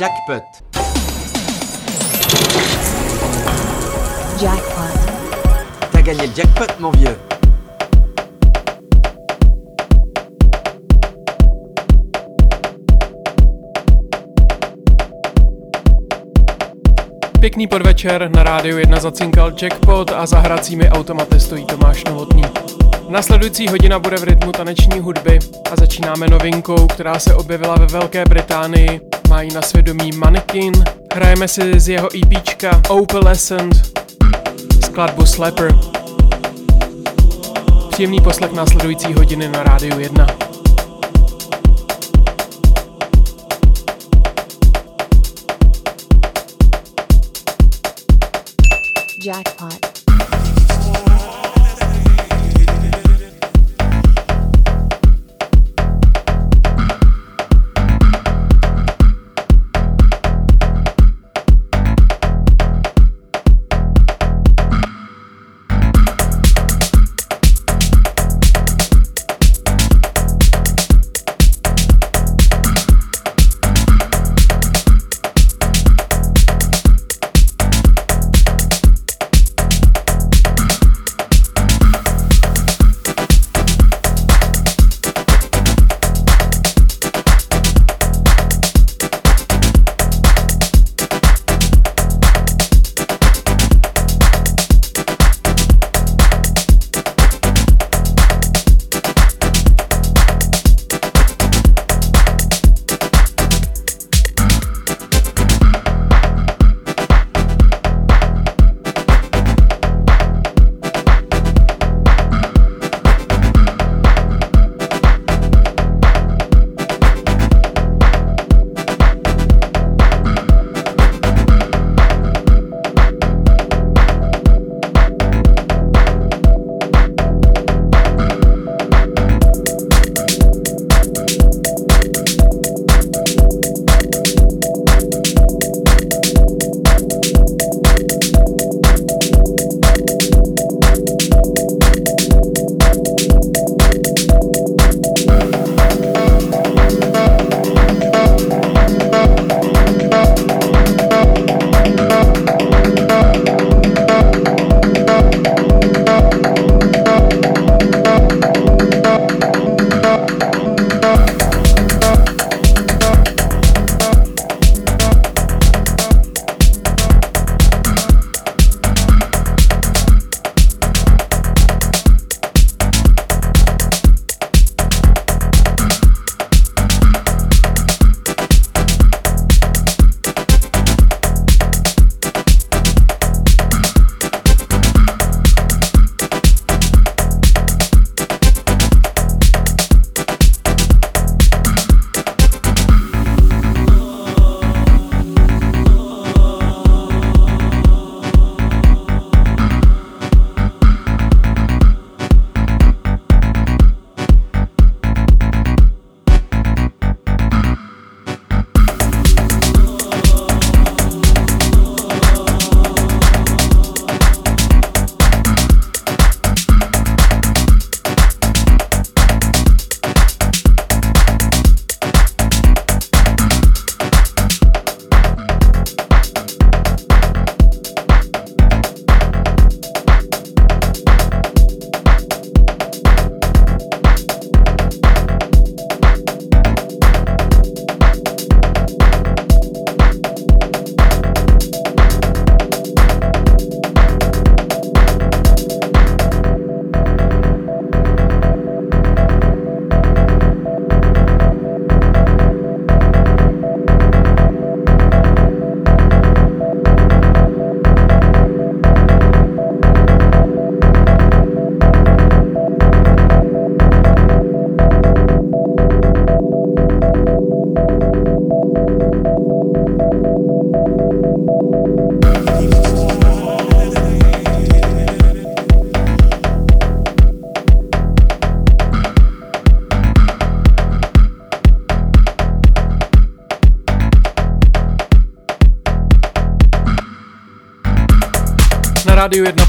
Jackpot. Jackpot. T'as gagné le jackpot, mon vieux. Pěkný podvečer, na rádiu 1 zacinkal Jackpot a za hracími automaty stojí Tomáš Novotný. Nasledující hodina bude v rytmu taneční hudby a začínáme novinkou, která se objevila ve Velké Británii. Mají na svědomí Mannequin. Hrajeme si z jeho EPčka Opalescent skladbu Slapper. Příjemný poslech následující hodiny na rádiu 1. Jackpot.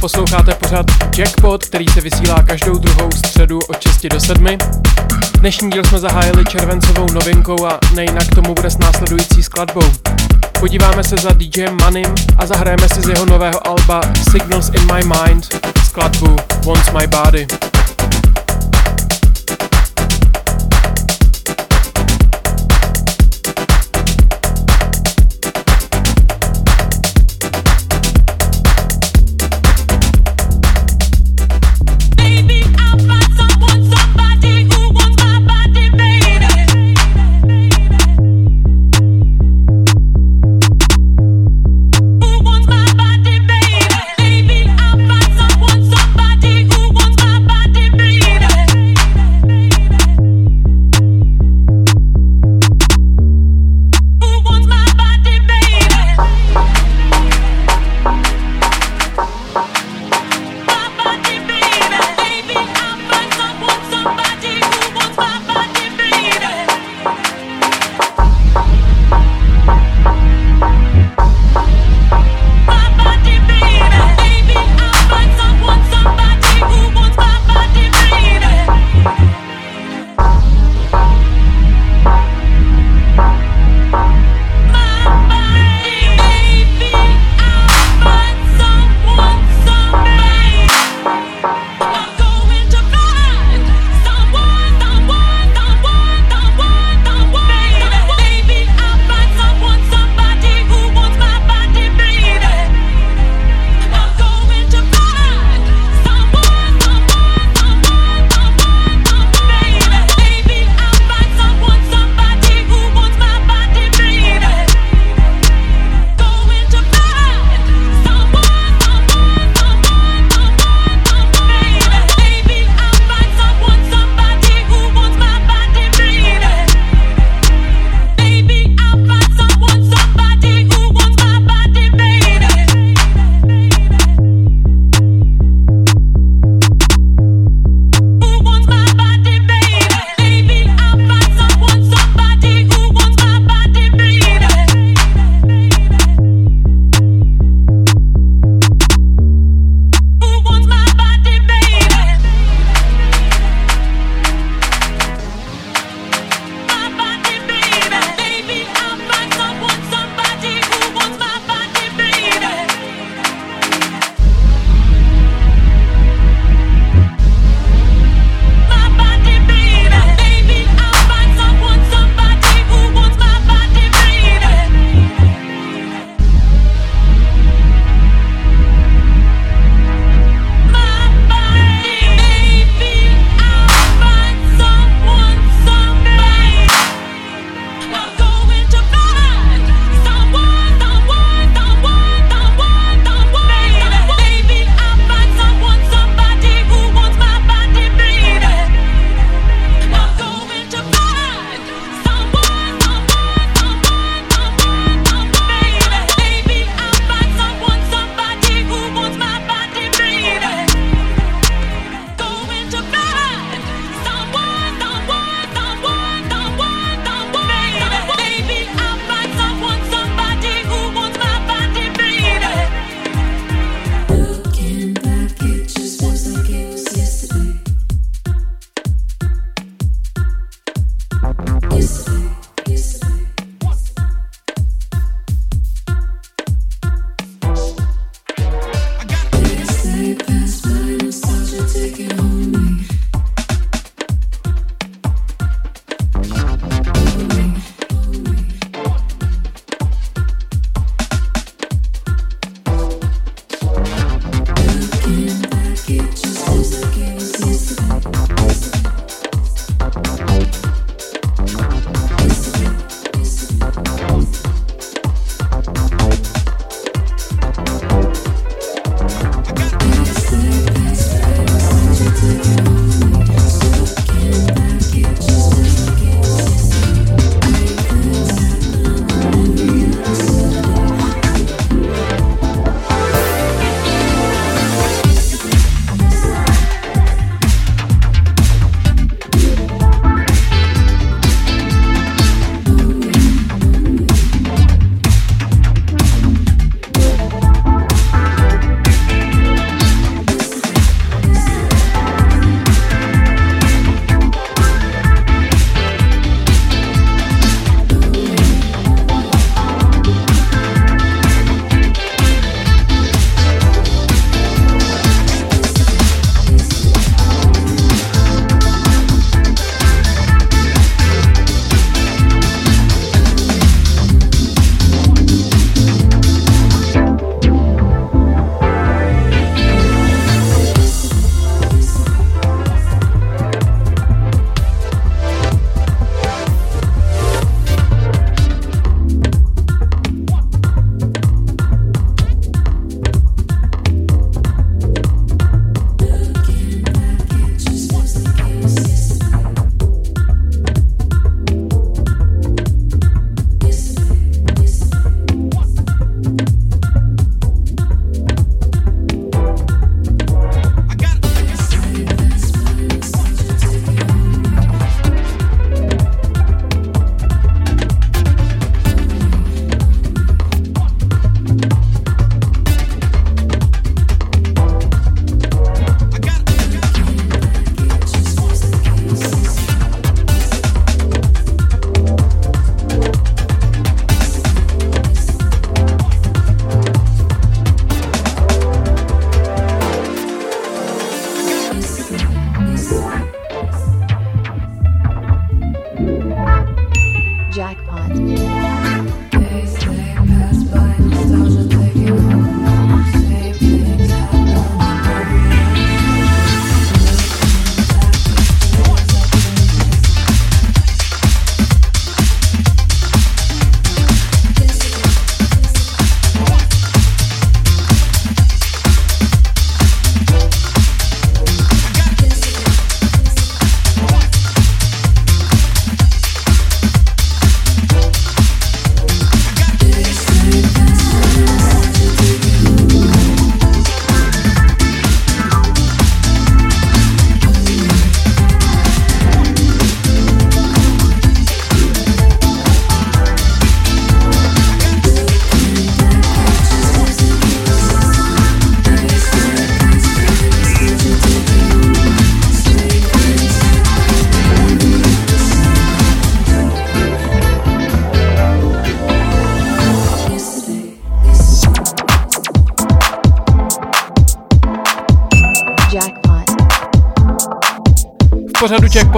Posloucháte pořád Jackpot, který se vysílá každou druhou středu od 6 do 7. Dnešní díl jsme zahájili červencovou novinkou a nejinak tomu bude s následující skladbou. Podíváme se za DJ Manim a zahrajeme si z jeho nového alba Signals in My Mind skladbu wants my body.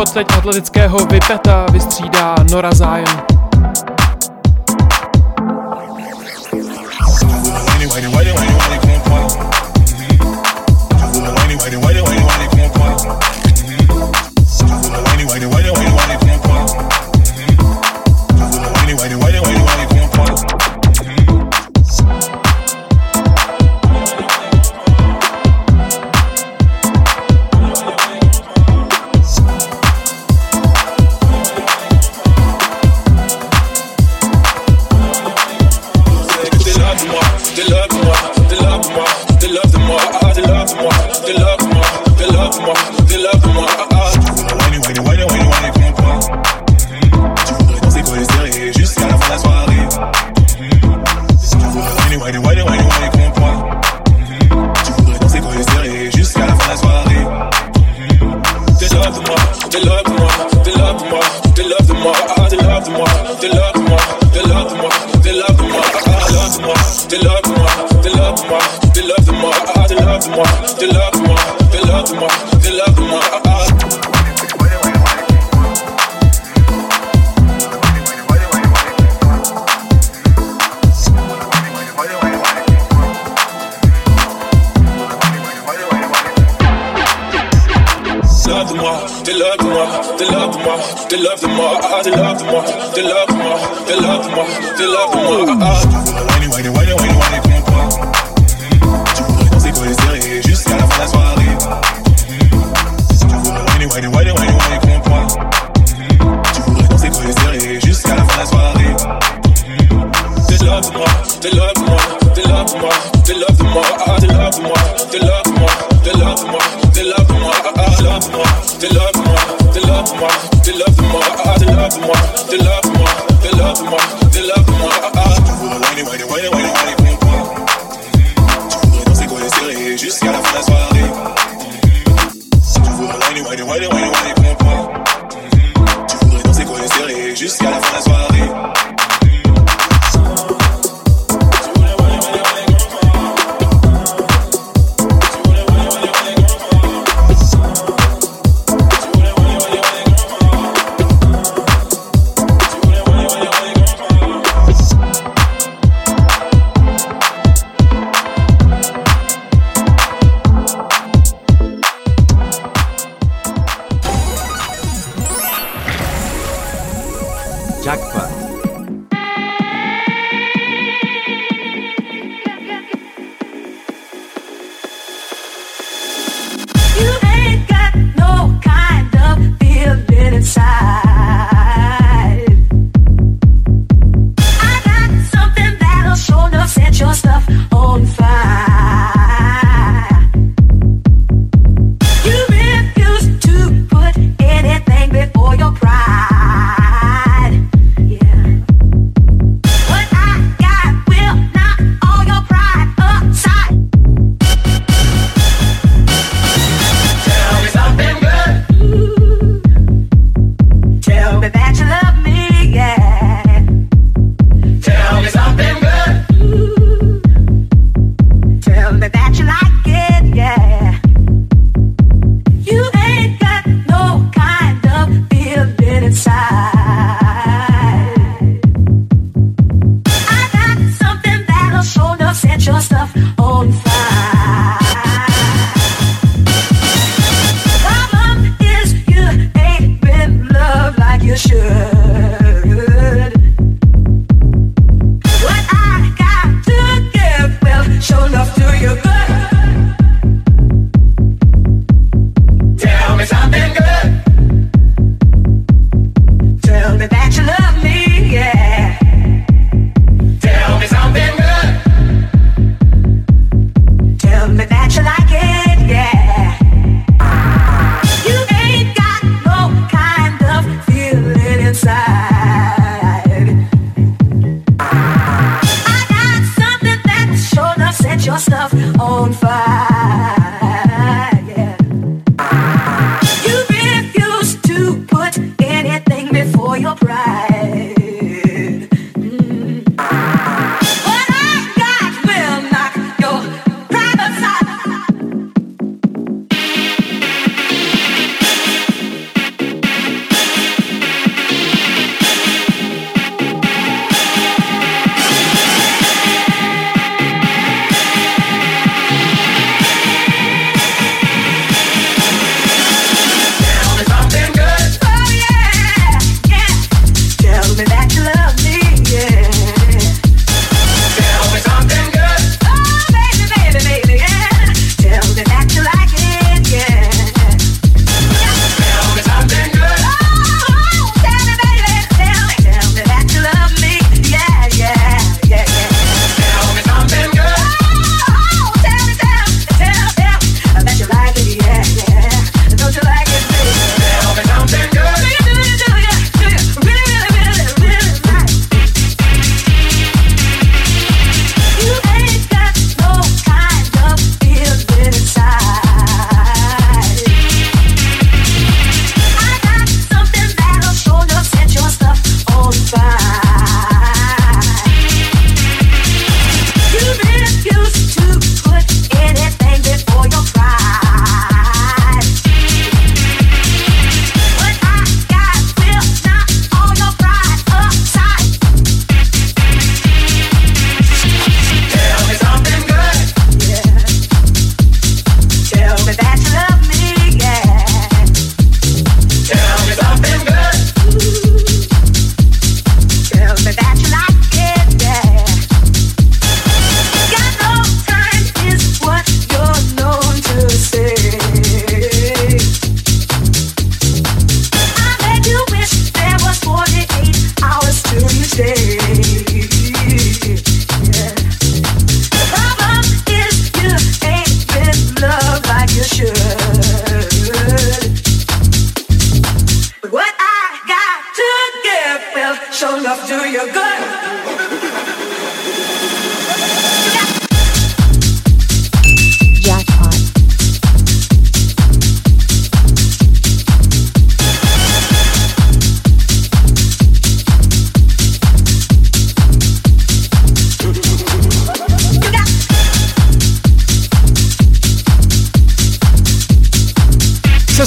Teď atletického Vipeta vystřídá Nora Zion.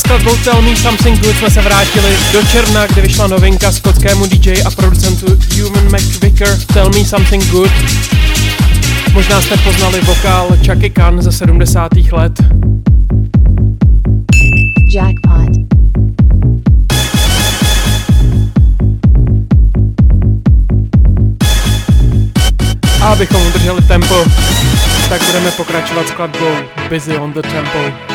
Se skladbou Tell Me Something Good jsme se vrátili do června, kde vyšla novinka skotskému DJ a producentu Human McVicker Tell Me Something Good. Možná jste poznali vokál Chucky Khan ze 70. let. Jackpot. A abychom udrželi tempo, tak budeme pokračovat skladbou Busy on the Tempo.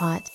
Jackpot.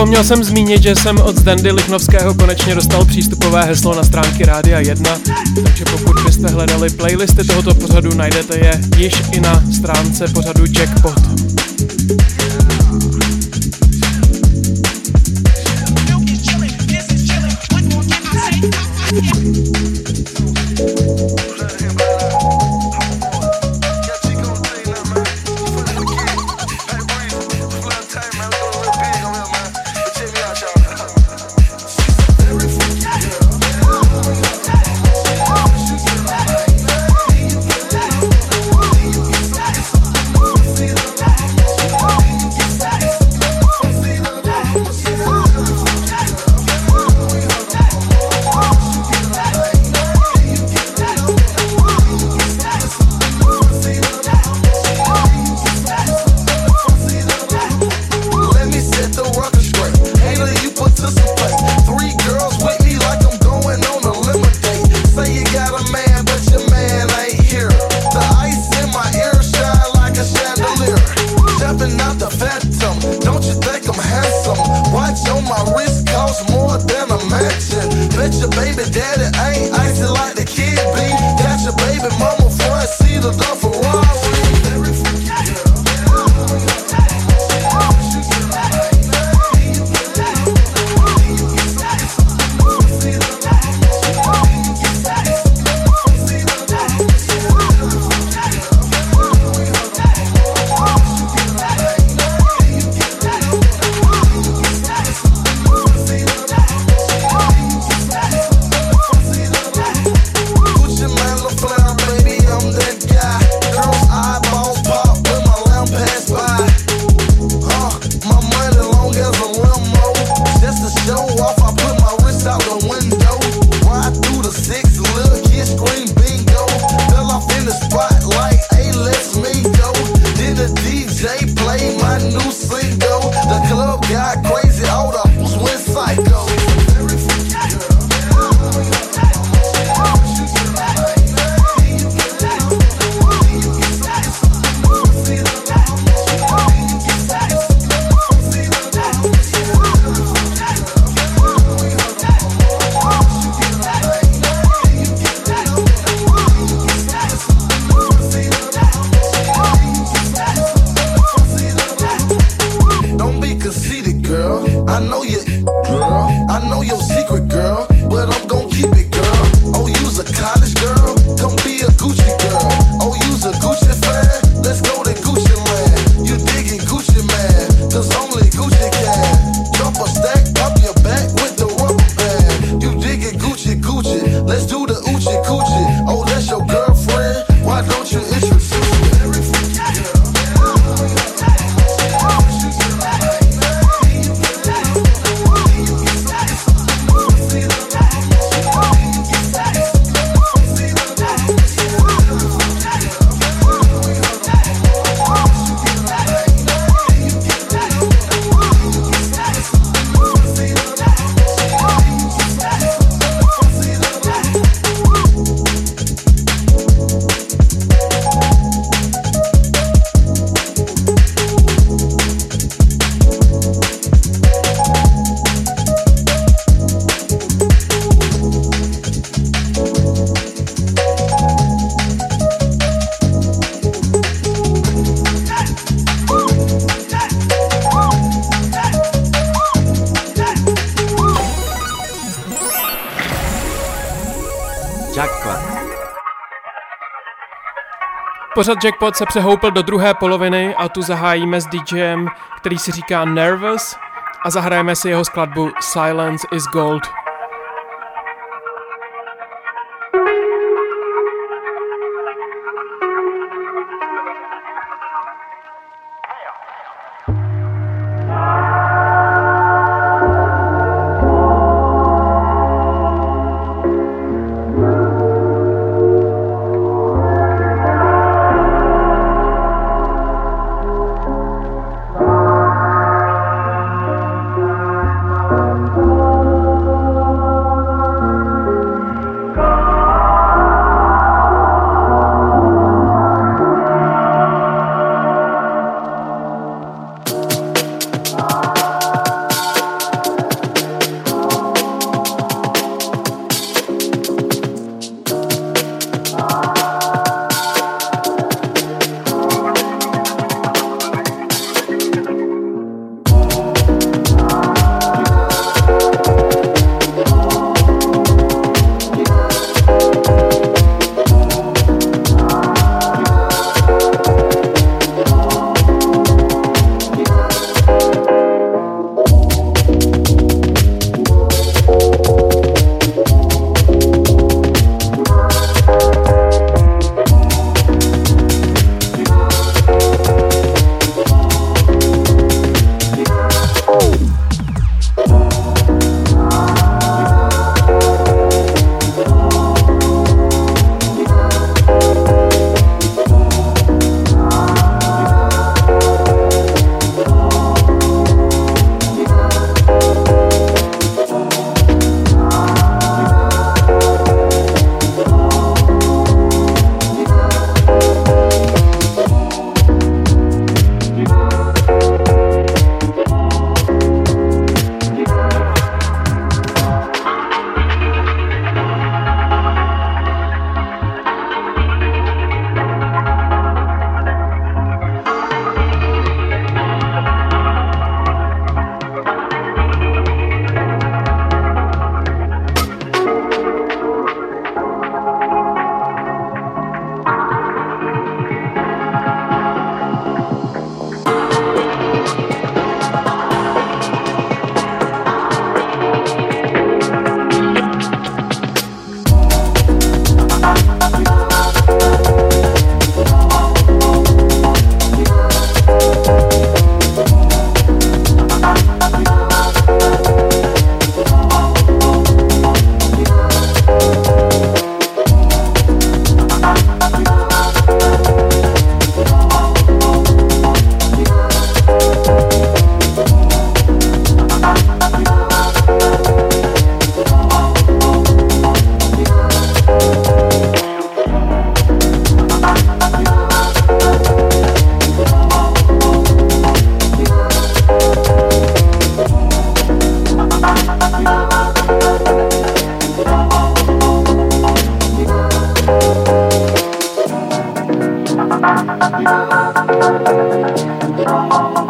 Zapomněl jsem zmínit, že jsem od Zdendy Lichnovského konečně dostal přístupové heslo na stránky Rádia 1, takže pokud byste hledali playlisty tohoto pořadu, najdete je již i na stránce pořadu Jackpot. Pořad Jackpot se přehoupil do druhé poloviny a tu zahájíme s DJem, který si říká Nervous a zahrajeme si jeho skladbu Silence is Gold. Bye.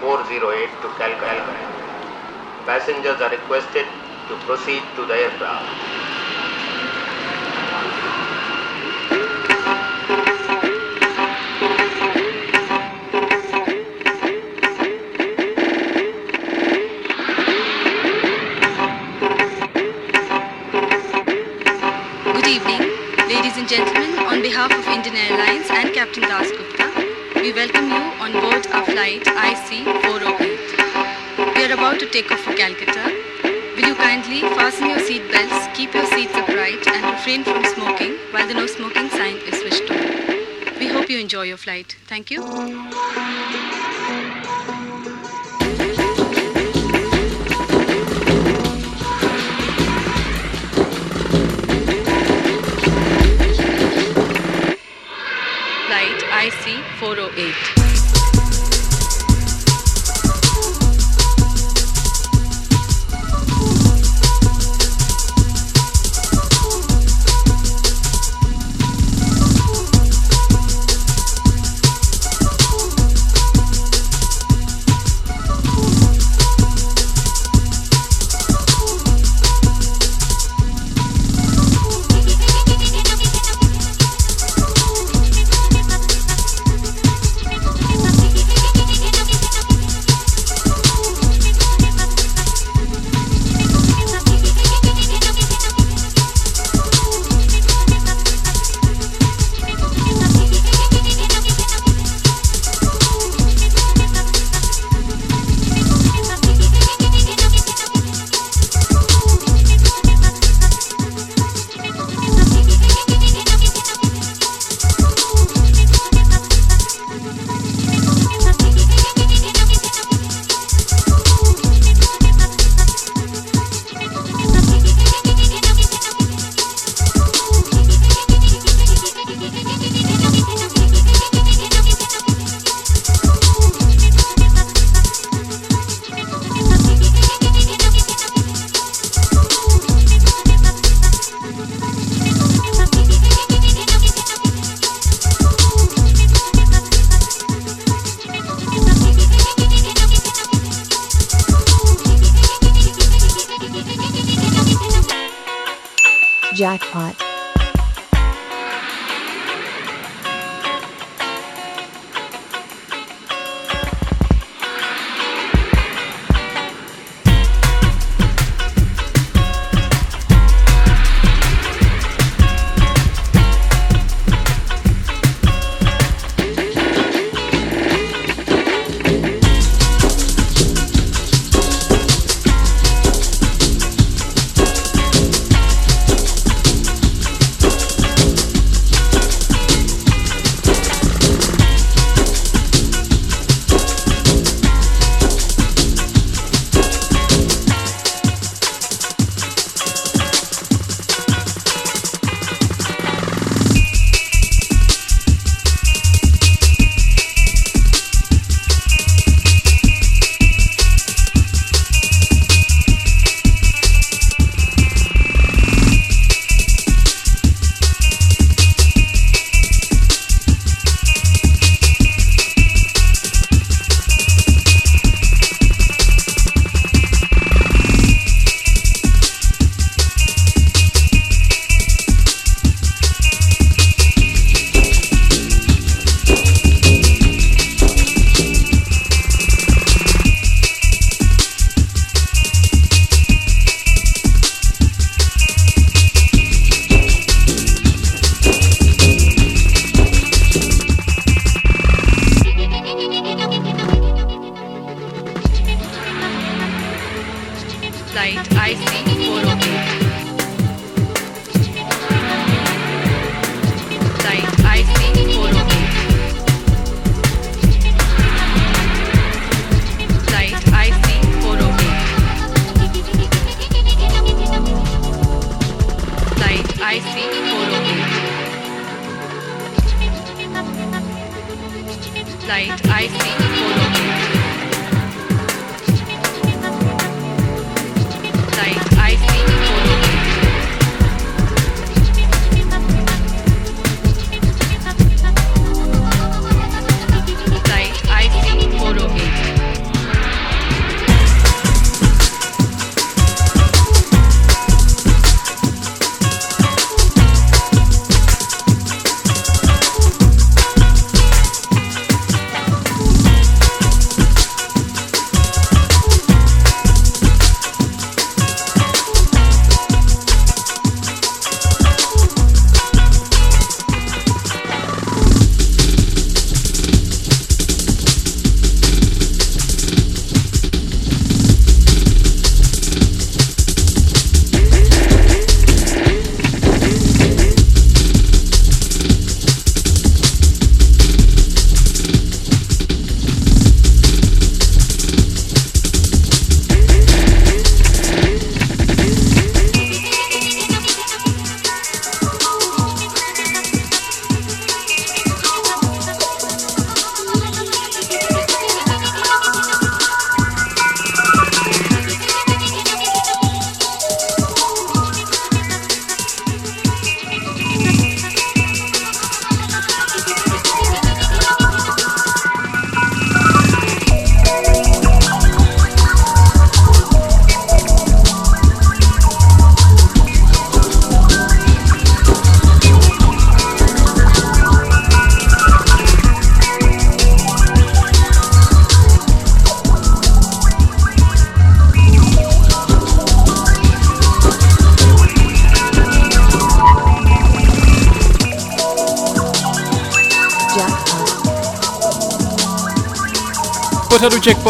IC408 to Calcutta. Passengers are requested to proceed to the aircraft. Good evening, ladies and gentlemen. On behalf of Indian Airlines and Captain Das Gupta, we welcome you on board our flight IC408. To take off for Calcutta. Will you kindly fasten your seat belts, keep your seats upright, and refrain from smoking while the no smoking sign is switched on? We hope you enjoy your flight. Thank you. Flight IC408.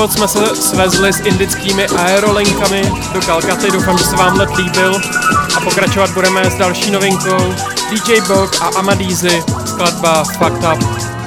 Jackpot jsme se svezli s indickými aerolinkami do Kalkaty, doufám, že se vám let líbil. A pokračovat budeme s další novinkou. DJ Bog a Amadizi, skladba Fucked Up.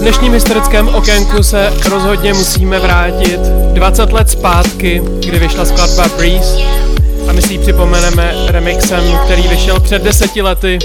Dnešním historickém okénku se rozhodně musíme vrátit 20 let zpátky, kdy vyšla skladba Breeze. A my si ji připomeneme remixem, který vyšel před deseti lety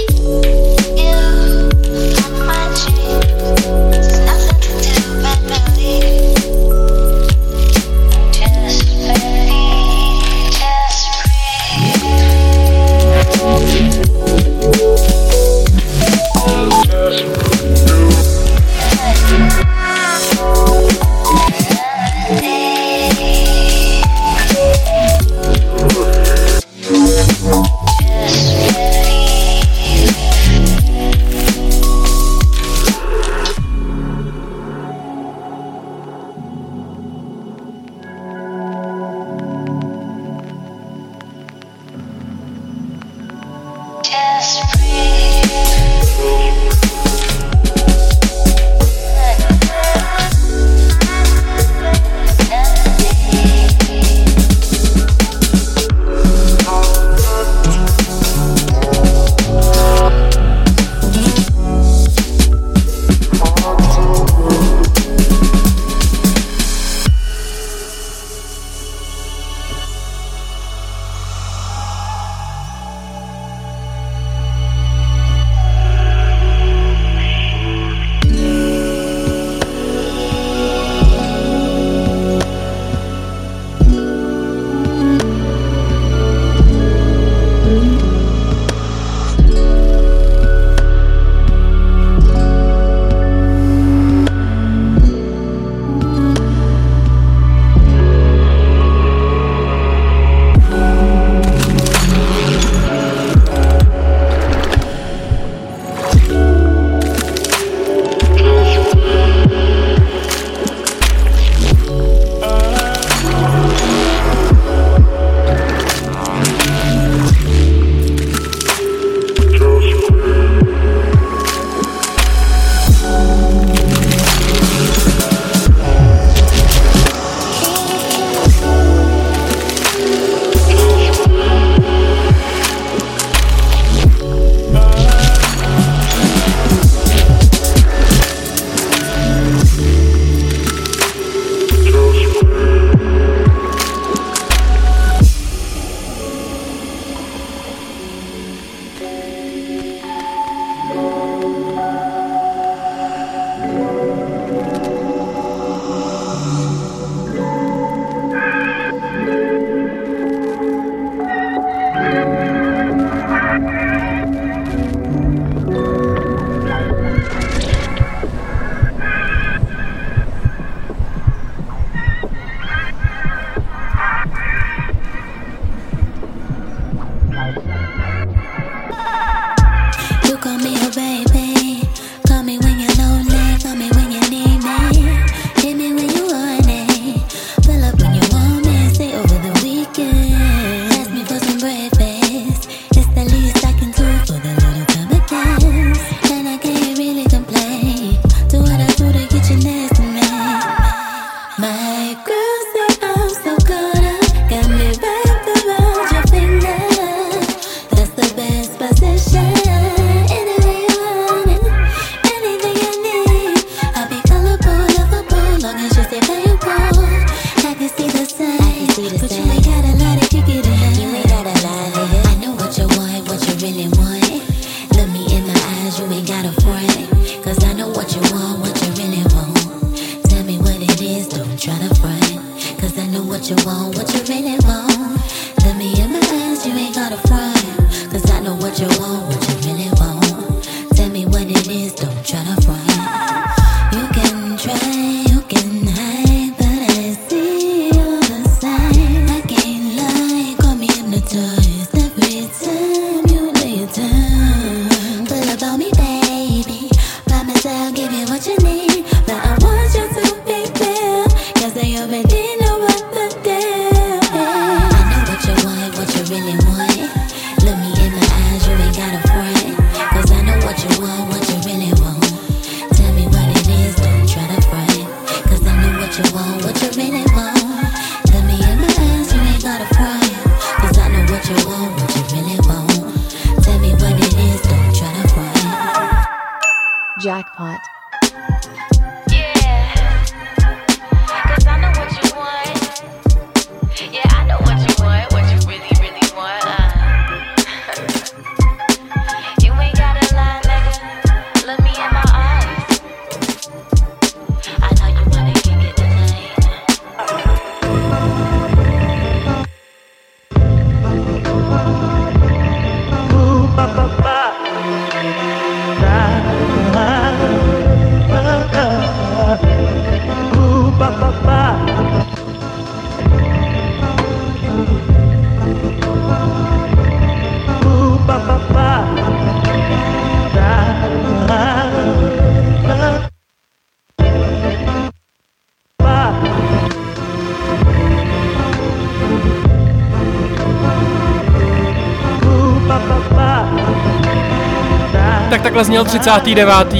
takhle zněl 39.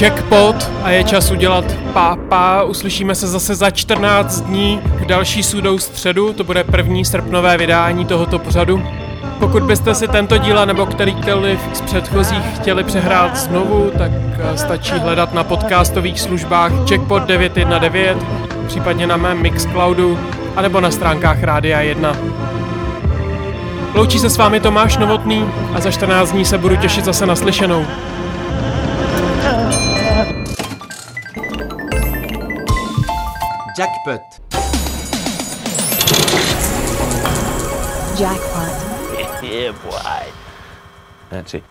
jackpot a je čas udělat pápa. Uslyšíme se zase za 14 dní k další sudou středu, to bude první srpnové vydání tohoto pořadu. Pokud byste si tento díl nebo kterýkoliv z předchozích chtěli přehrát znovu, tak eh, stačí hledat na podcastových službách Checkpot 919, případně na mém Mixcloudu, anebo na stránkách Rádia 1. Loučí se s vámi Tomáš Novotný a za 14 dní se budu těšit zase naslyšenou. Jackpot. Jackpot. yeah, boy. That's it.